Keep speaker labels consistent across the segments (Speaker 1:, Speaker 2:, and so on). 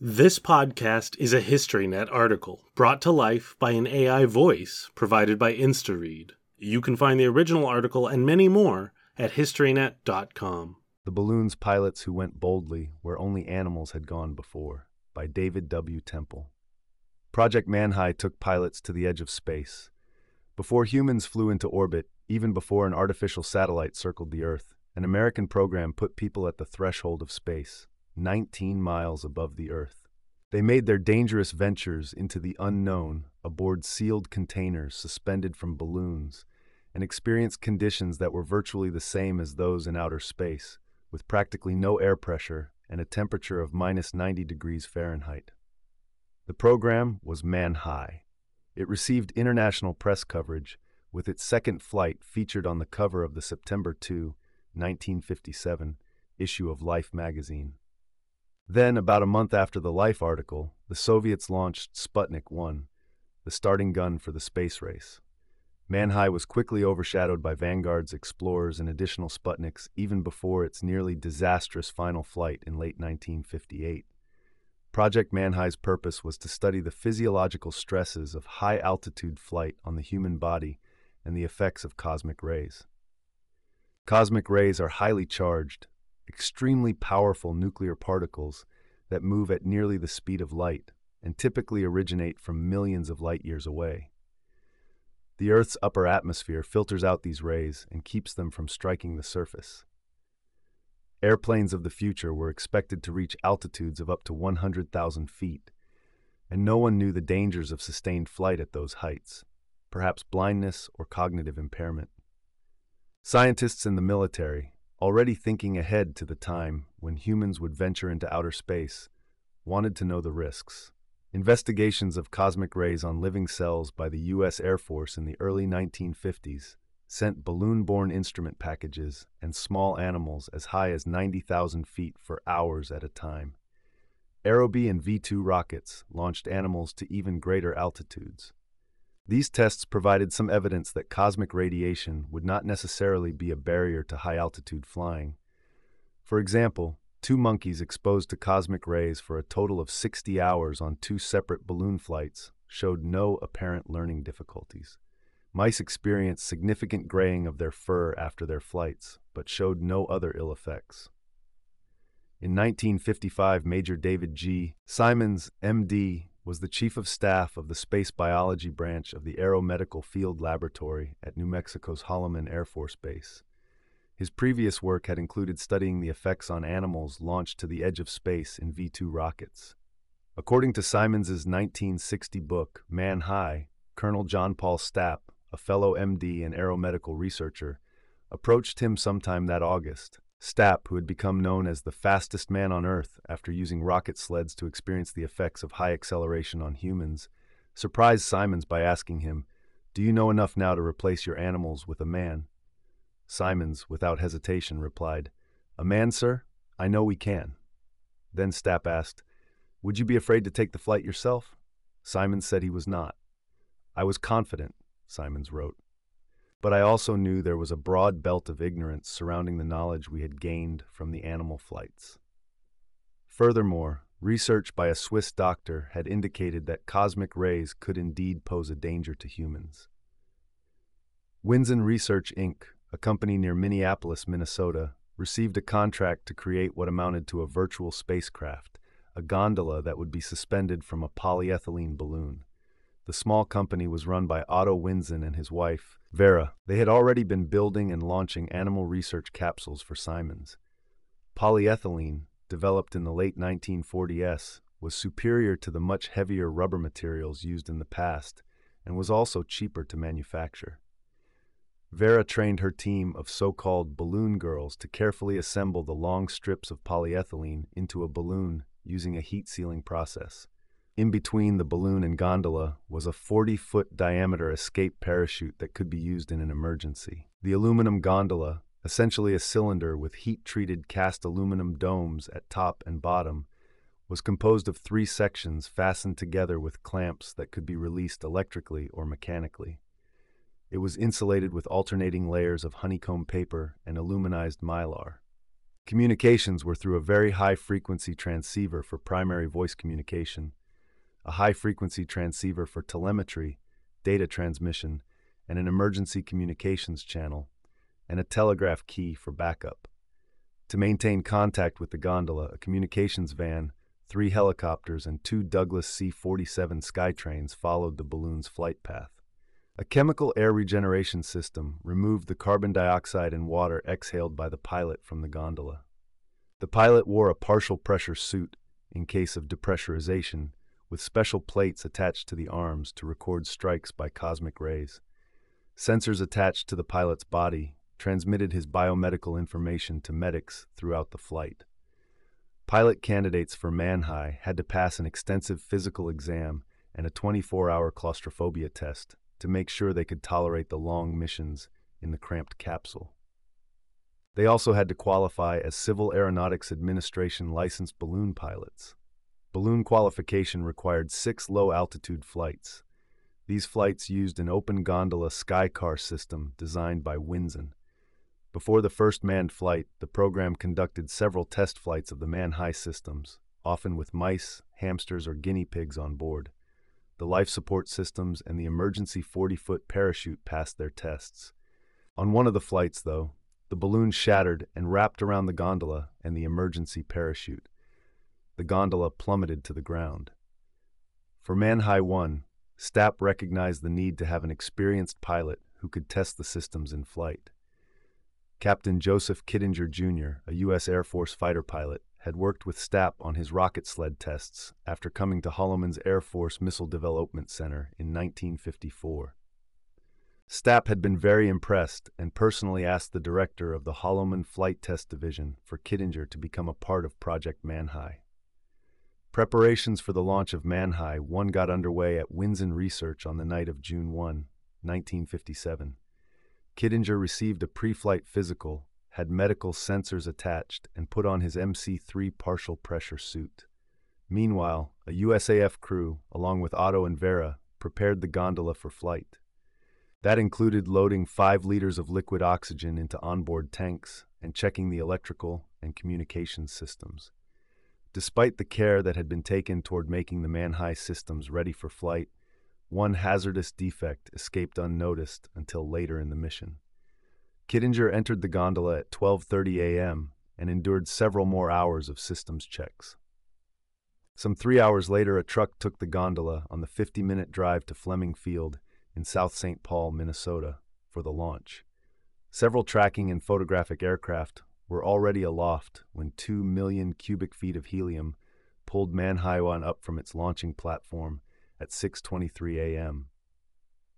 Speaker 1: This podcast is a HistoryNet article brought to life by an AI voice provided by InstaRead. You can find the original article and many more at historynet.com.
Speaker 2: The Balloons Pilots Who Went Boldly Where Only Animals Had Gone Before by David W. Temple. Project Manhigh took pilots to the edge of space. Before humans flew into orbit, even before an artificial satellite circled the Earth, an American program put people at the threshold of space, 19 miles above the Earth. They made their dangerous ventures into the unknown aboard sealed containers suspended from balloons and experienced conditions that were virtually the same as those in outer space, with practically no air pressure and a temperature of minus 90 degrees Fahrenheit. The program was Manhigh. It received international press coverage, with its second flight featured on the cover of the September 2, 1957 issue of Life magazine. Then, about a month after the Life article, the Soviets launched Sputnik 1, the starting gun for the space race. Manhigh was quickly overshadowed by Vanguard's Explorers and additional Sputniks even before its nearly disastrous final flight in late 1958. Project Manhigh's purpose was to study the physiological stresses of high altitude flight on the human body and the effects of cosmic rays. Cosmic rays are highly charged, extremely powerful nuclear particles that move at nearly the speed of light and typically originate from millions of light years away. The Earth's upper atmosphere filters out these rays and keeps them from striking the surface. Airplanes of the future were expected to reach altitudes of up to 100,000 feet, and no one knew the dangers of sustained flight at those heights, perhaps blindness or cognitive impairment. Scientists in the military, already thinking ahead to the time when humans would venture into outer space, wanted to know the risks. Investigations of cosmic rays on living cells by the U.S. Air Force in the early 1950s sent balloon-borne instrument packages and small animals as high as 90,000 feet for hours at a time. Aerobee and V-2 rockets launched animals to even greater altitudes. These tests provided some evidence that cosmic radiation would not necessarily be a barrier to high-altitude flying. For example, two monkeys exposed to cosmic rays for a total of 60 hours on two separate balloon flights showed no apparent learning difficulties. Mice experienced significant graying of their fur after their flights, but showed no other ill effects. In 1955, Major David G. Simons, MD, was the chief of staff of the space biology branch of the Aeromedical Field Laboratory at New Mexico's Holloman Air Force Base. His previous work had included studying the effects on animals launched to the edge of space in V 2 rockets. According to Simons's 1960 book, Man High, Colonel John Paul Stapp, a fellow MD and aeromedical researcher, approached him sometime that August Stapp, who had become known as the fastest man on Earth after using rocket sleds to experience the effects of high acceleration on humans, surprised Simons by asking him, Do you know enough now to replace your animals with a man? Simons, without hesitation, replied, A man, sir? I know we can. Then Stapp asked, Would you be afraid to take the flight yourself? Simons said he was not. I was confident, Simons wrote but I also knew there was a broad belt of ignorance surrounding the knowledge we had gained from the animal flights. Furthermore, research by a Swiss doctor had indicated that cosmic rays could indeed pose a danger to humans. Winzen Research Inc., a company near Minneapolis, Minnesota, received a contract to create what amounted to a virtual spacecraft, a gondola that would be suspended from a polyethylene balloon. The small company was run by Otto Winzen and his wife, Vera. They had already been building and launching animal research capsules for Simons. Polyethylene, developed in the late 1940s, was superior to the much heavier rubber materials used in the past and was also cheaper to manufacture. Vera trained her team of so-called balloon girls to carefully assemble the long strips of polyethylene into a balloon using a heat sealing process. In between the balloon and gondola was a 40 foot diameter escape parachute that could be used in an emergency. The aluminum gondola, essentially a cylinder with heat treated cast aluminum domes at top and bottom, was composed of three sections fastened together with clamps that could be released electrically or mechanically. It was insulated with alternating layers of honeycomb paper and aluminized mylar. Communications were through a very high frequency transceiver for primary voice communication, a high frequency transceiver for telemetry, data transmission, and an emergency communications channel, and a telegraph key for backup. To maintain contact with the gondola, a communications van, three helicopters, and two Douglas C 47 Skytrains followed the balloon's flight path. A chemical air regeneration system removed the carbon dioxide and water exhaled by the pilot from the gondola. The pilot wore a partial pressure suit in case of depressurization, with special plates attached to the arms to record strikes by cosmic rays. Sensors attached to the pilot's body transmitted his biomedical information to medics throughout the flight. Pilot candidates for Manhigh had to pass an extensive physical exam and a 24 hour claustrophobia test to make sure they could tolerate the long missions in the cramped capsule. They also had to qualify as Civil Aeronautics Administration licensed balloon pilots. Balloon qualification required six low altitude flights. These flights used an open gondola skycar system designed by Winzen. Before the first manned flight, the program conducted several test flights of the Manhigh systems, often with mice, hamsters, or guinea pigs on board. The life support systems and the emergency 40-foot parachute passed their tests. On one of the flights, though, the balloon shattered and wrapped around the gondola and the emergency parachute. The gondola plummeted to the ground. For Manhigh 1, Stapp recognized the need to have an experienced pilot who could test the systems in flight. Captain Joseph Kittinger Jr., a U.S. Air Force fighter pilot, had worked with Stapp on his rocket sled tests after coming to Holloman's Air Force Missile Development Center in 1954. Stapp had been very impressed and personally asked the director of the Holloman Flight Test Division for Kittinger to become a part of Project Manhigh. Preparations for the launch of Manhigh 1 got underway at Winzen Research on the night of June 1, 1957. Kittinger received a pre-flight physical, had medical sensors attached, and put on his MC-3 partial pressure suit. Meanwhile, a USAF crew, along with Otto and Vera, prepared the gondola for flight. That included loading five liters of liquid oxygen into onboard tanks and checking the electrical and communications systems. Despite the care that had been taken toward making the Manhigh systems ready for flight, one hazardous defect escaped unnoticed until later in the mission. Kittinger entered the gondola at 12:30 a.m. and endured several more hours of systems checks. Some 3 hours later a truck took the gondola on the 50-minute drive to Fleming Field in South St. Paul, Minnesota for the launch. Several tracking and photographic aircraft were already aloft when 2 million cubic feet of helium pulled Manhigh 1 up from its launching platform at 6:23 a.m.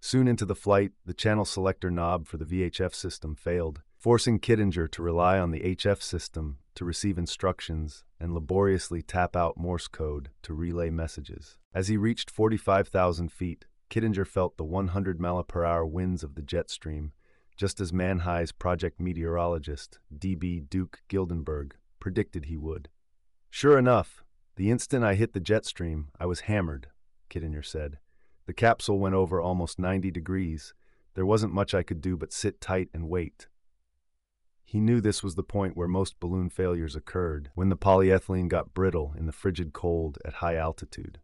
Speaker 2: Soon into the flight, the channel selector knob for the VHF system failed, forcing Kittinger to rely on the HF system to receive instructions and laboriously tap out Morse code to relay messages. As he reached 45,000 feet, Kittinger felt the 100 mile per hour winds of the jet stream, just as Manhigh's project meteorologist, D.B. Duke Gildenberg, predicted he would. Sure enough, the instant I hit the jet stream, I was hammered, Kittinger said. The capsule went over almost 90 degrees. There wasn't much I could do but sit tight and wait. He knew this was the point where most balloon failures occurred, when the polyethylene got brittle in the frigid cold at high altitude.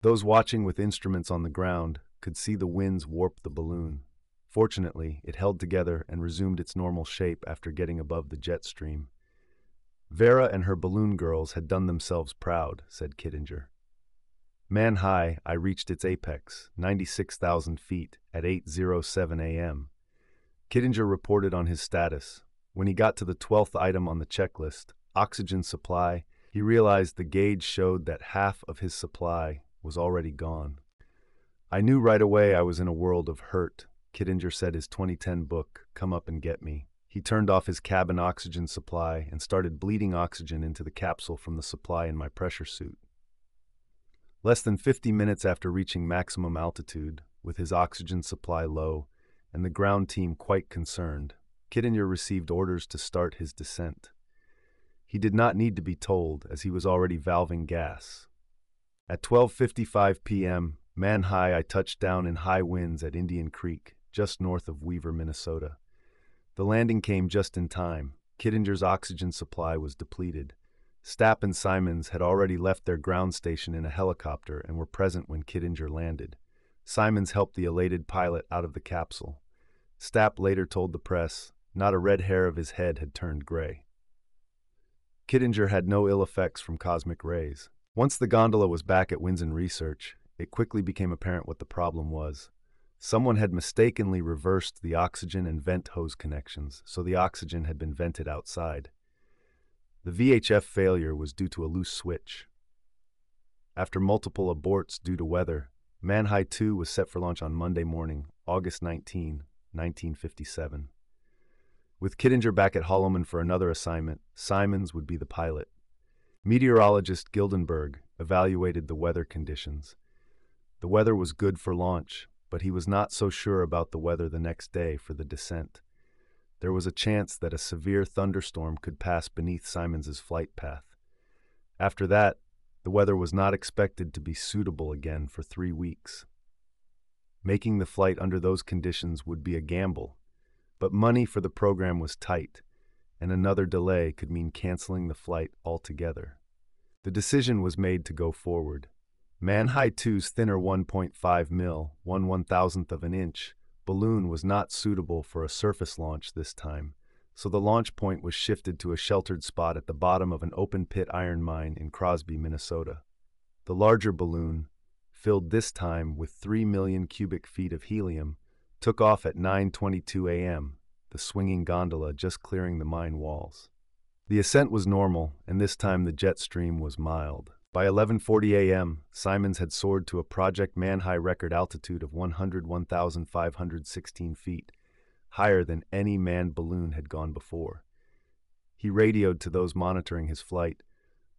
Speaker 2: Those watching with instruments on the ground could see the winds warp the balloon. Fortunately, it held together and resumed its normal shape after getting above the jet stream. Vera and her balloon girls had done themselves proud, said Kittinger. Manhigh I reached its apex, 96,000 feet, at 8.07 a.m. Kittinger reported on his status. When he got to the 12th item on the checklist, oxygen supply, he realized the gauge showed that half of his supply was already gone. I knew right away I was in a world of hurt, Kittinger said his 2010 book, Come Up and Get Me. He turned off his cabin oxygen supply and started bleeding oxygen into the capsule from the supply in my pressure suit. Less than 50 minutes after reaching maximum altitude, with his oxygen supply low and the ground team quite concerned, Kittinger received orders to start his descent. He did not need to be told, as he was already valving gas. At 12:55 p.m., Manhigh I touched down in high winds at Indian Creek, just north of Weaver, Minnesota. The landing came just in time. Kittinger's oxygen supply was depleted. Stapp and Simons had already left their ground station in a helicopter and were present when Kittinger landed. Simons helped the elated pilot out of the capsule. Stapp later told the press not a red hair of his head had turned gray. Kittinger had no ill effects from cosmic rays. Once the gondola was back at Winzen Research, it quickly became apparent what the problem was. Someone had mistakenly reversed the oxygen and vent hose connections, so the oxygen had been vented outside. The VHF failure was due to a loose switch. After multiple aborts due to weather, Manhigh 2 was set for launch on Monday morning, August 19, 1957. With Kittinger back at Holloman for another assignment, Simons would be the pilot. Meteorologist Gildenberg evaluated the weather conditions. The weather was good for launch, but he was not so sure about the weather the next day for the descent. There was a chance that a severe thunderstorm could pass beneath Simons's flight path. After that, the weather was not expected to be suitable again for three weeks. Making the flight under those conditions would be a gamble, but money for the program was tight, and another delay could mean canceling the flight altogether. The decision was made to go forward. Manhigh 2's thinner 1.5 mil, 1 one thousandth of an inch, balloon was not suitable for a surface launch this time, so the launch point was shifted to a sheltered spot at the bottom of an open pit iron mine in Crosby, Minnesota. The larger balloon, filled this time with 3 million cubic feet of helium, took off at 9:22 a.m., the swinging gondola just clearing the mine walls. The ascent was normal, and this time the jet stream was mild. By 11:40 a.m., Simons had soared to a Project Manhigh record altitude of 101,516 feet higher than any manned balloon had gone before. He radioed to those monitoring his flight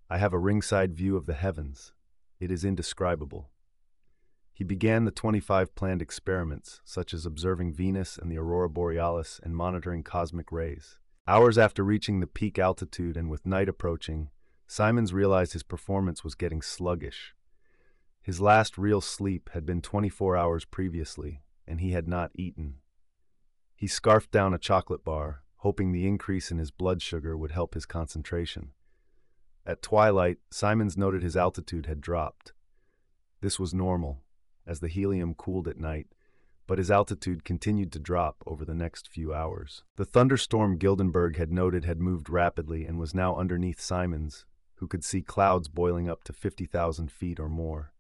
Speaker 2: I have a ringside view of the heavens. It is indescribable. He began the 25 planned experiments, such as observing Venus and the aurora borealis and monitoring cosmic rays. Hours after reaching the peak altitude and with night approaching, Simons realized his performance was getting sluggish. His last real sleep had been 24 hours previously, and he had not eaten. He scarfed down a chocolate bar, hoping the increase in his blood sugar would help his concentration. At twilight, Simons noted his altitude had dropped. This was normal, as the helium cooled at night, but his altitude continued to drop over the next few hours. The thunderstorm Gildenberg had noted had moved rapidly and was now underneath Simons, who could see clouds boiling up to 50,000 feet or more.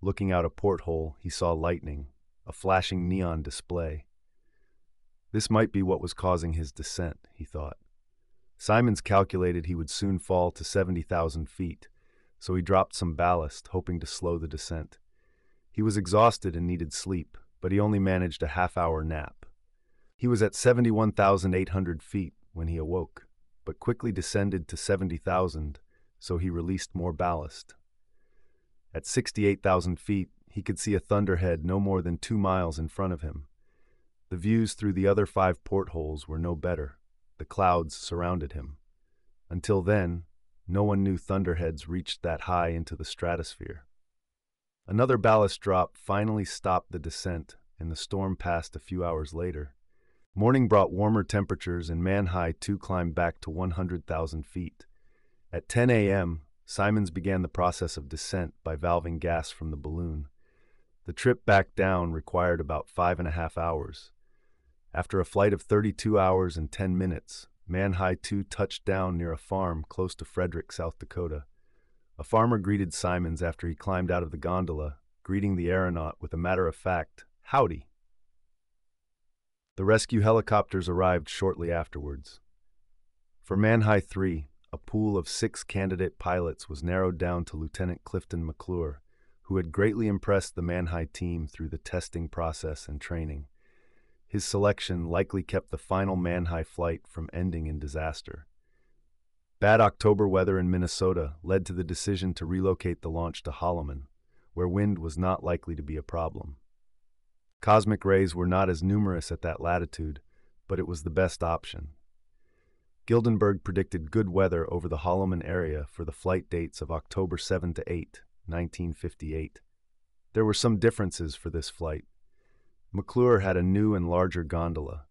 Speaker 2: Looking out a porthole, he saw lightning, a flashing neon display. This might be what was causing his descent, he thought. Simons calculated he would soon fall to 70,000 feet, so he dropped some ballast, hoping to slow the descent. He was exhausted and needed sleep, but he only managed a half hour nap. He was at 71,800 feet when he awoke, but quickly descended to 70,000, so he released more ballast. At 68,000 feet, he could see a thunderhead no more than two miles in front of him. The views through the other five portholes were no better. The clouds surrounded him. Until then, no one knew thunderheads reached that high into the stratosphere. Another ballast drop finally stopped the descent, and the storm passed a few hours later. Morning brought warmer temperatures, and Manhigh 2 climbed back to 100,000 feet. At 10 a.m., Simons began the process of descent by valving gas from the balloon. The trip back down required about five and a half hours. After a flight of 32 hours and 10 minutes, Manhigh 2 touched down near a farm close to Frederick, South Dakota. A farmer greeted Simons after he climbed out of the gondola, greeting the aeronaut with a matter of fact, howdy. The rescue helicopters arrived shortly afterwards. For Manhigh 3, a pool of six candidate pilots was narrowed down to Lieutenant Clifton McClure, who had greatly impressed the Manhigh team through the testing process and training. His selection likely kept the final Manhigh flight from ending in disaster. Bad October weather in Minnesota led to the decision to relocate the launch to Holloman, where wind was not likely to be a problem. Cosmic rays were not as numerous at that latitude, but it was the best option. Gildenberg predicted good weather over the Holloman area for the flight dates of October 7 to 8, 1958. There were some differences for this flight. McClure had a new and larger gondola.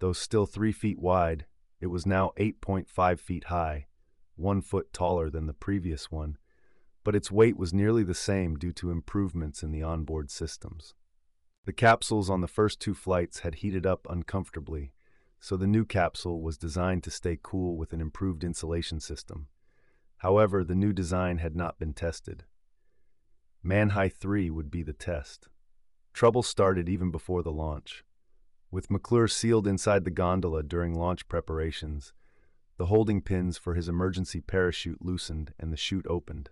Speaker 2: Though still three feet wide, It was now 8.5 feet high, one foot taller than the previous one, but its weight was nearly the same due to improvements in the onboard systems. The capsules on the first two flights had heated up uncomfortably, so the new capsule was designed to stay cool with an improved insulation system. However, the new design had not been tested. Manhigh 3 would be the test. Trouble started even before the launch. With McClure sealed inside the gondola during launch preparations, the holding pins for his emergency parachute loosened and the chute opened.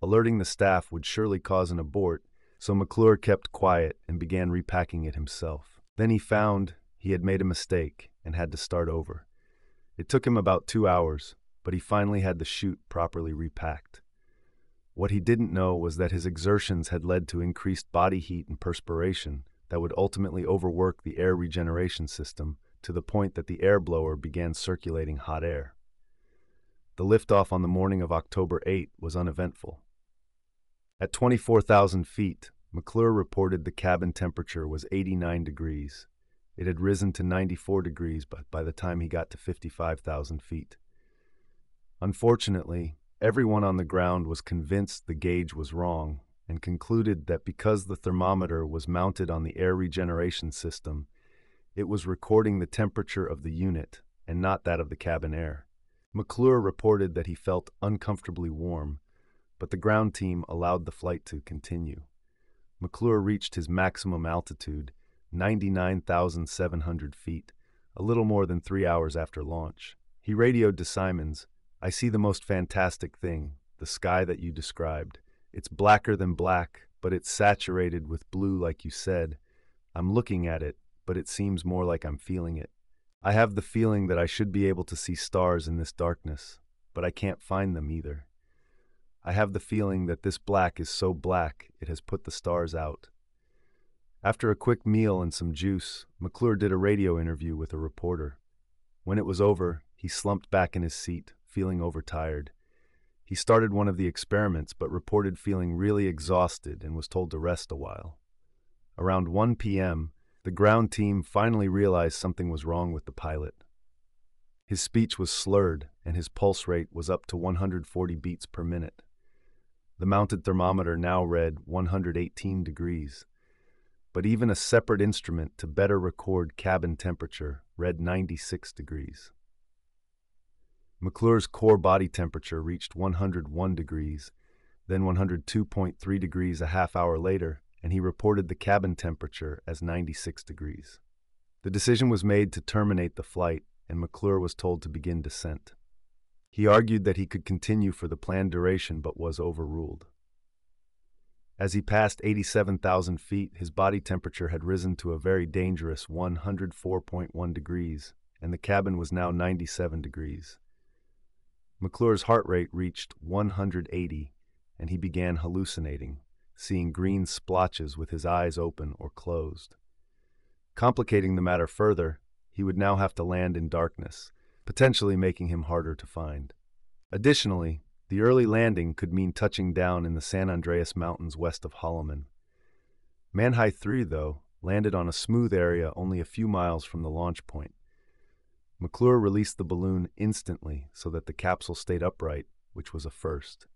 Speaker 2: Alerting the staff would surely cause an abort, so McClure kept quiet and began repacking it himself. Then he found he had made a mistake and had to start over. It took him about two hours, but he finally had the chute properly repacked. What he didn't know was that his exertions had led to increased body heat and perspiration that would ultimately overwork the air regeneration system to the point that the air blower began circulating hot air. The liftoff on the morning of October 8 was uneventful. At 24,000 feet, McClure reported the cabin temperature was 89 degrees. It had risen to 94 degrees by the time he got to 55,000 feet. Unfortunately, everyone on the ground was convinced the gauge was wrong and concluded that because the thermometer was mounted on the air regeneration system, it was recording the temperature of the unit and not that of the cabin air. McClure reported that he felt uncomfortably warm, but the ground team allowed the flight to continue. McClure reached his maximum altitude, 99,700 feet, a little more than three hours after launch. He radioed to Simons, I see the most fantastic thing, the sky that you described. It's blacker than black, but it's saturated with blue like you said. I'm looking at it, but it seems more like I'm feeling it. I have the feeling that I should be able to see stars in this darkness, but I can't find them either. I have the feeling that this black is so black it has put the stars out. After a quick meal and some juice, McClure did a radio interview with a reporter. When it was over, he slumped back in his seat, feeling overtired. He started one of the experiments, but reported feeling really exhausted and was told to rest a while. Around 1 p.m., the ground team finally realized something was wrong with the pilot. His speech was slurred, and his pulse rate was up to 140 beats per minute. The mounted thermometer now read 118 degrees, but even a separate instrument to better record cabin temperature read 96 degrees. McClure's core body temperature reached 101 degrees, then 102.3 degrees a half hour later, and he reported the cabin temperature as 96 degrees. The decision was made to terminate the flight, and McClure was told to begin descent. He argued that he could continue for the planned duration but was overruled. As he passed 87,000 feet, his body temperature had risen to a very dangerous 104.1 degrees, and the cabin was now 97 degrees. McClure's heart rate reached 180, and he began hallucinating, seeing green splotches with his eyes open or closed. Complicating the matter further, he would now have to land in darkness, potentially making him harder to find. Additionally, the early landing could mean touching down in the San Andres Mountains west of Holloman. Manhigh 3, though, landed on a smooth area only a few miles from the launch point. McClure released the balloon instantly so that the capsule stayed upright, which was a first.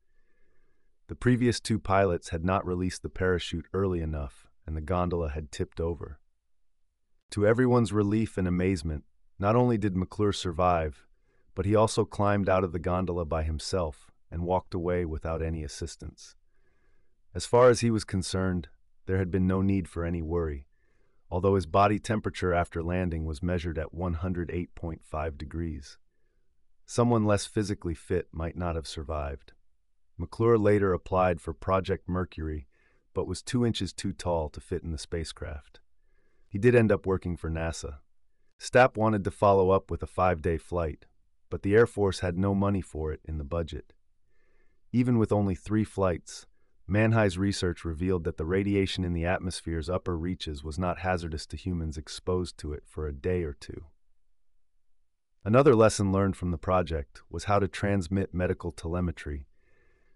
Speaker 2: The previous two pilots had not released the parachute early enough, and the gondola had tipped over. To everyone's relief and amazement, not only did McClure survive, but he also climbed out of the gondola by himself and walked away without any assistance. As far as he was concerned, there had been no need for any worry although his body temperature after landing was measured at 108.5 degrees. Someone less physically fit might not have survived. McClure later applied for Project Mercury, but was two inches too tall to fit in the spacecraft. He did end up working for NASA. Stapp wanted to follow up with a five day flight, but the Air Force had no money for it in the budget. Even with only three flights, Manhigh's research revealed that the radiation in the atmosphere's upper reaches was not hazardous to humans exposed to it for a day or two. Another lesson learned from the project was how to transmit medical telemetry,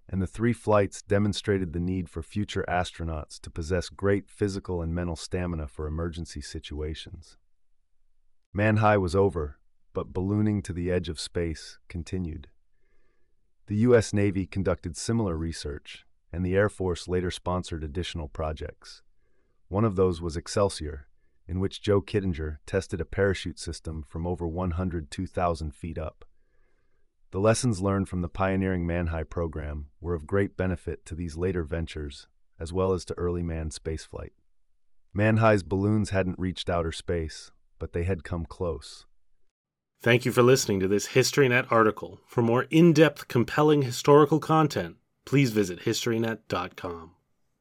Speaker 2: and the three flights demonstrated the need for future astronauts to possess great physical and mental stamina for emergency situations. Manhigh was over, but ballooning to the edge of space continued. The U.S. Navy conducted similar research, and the Air Force later sponsored additional projects. One of those was Excelsior, in which Joe Kittinger tested a parachute system from over 102,000 feet up. The lessons learned from the pioneering Manhigh program were of great benefit to these later ventures, as well as to early manned spaceflight. Manhigh's balloons hadn't reached outer space, but they had come close.
Speaker 1: Thank you for listening to this HistoryNet article. For more in depth, compelling historical content, please visit HistoryNet.com.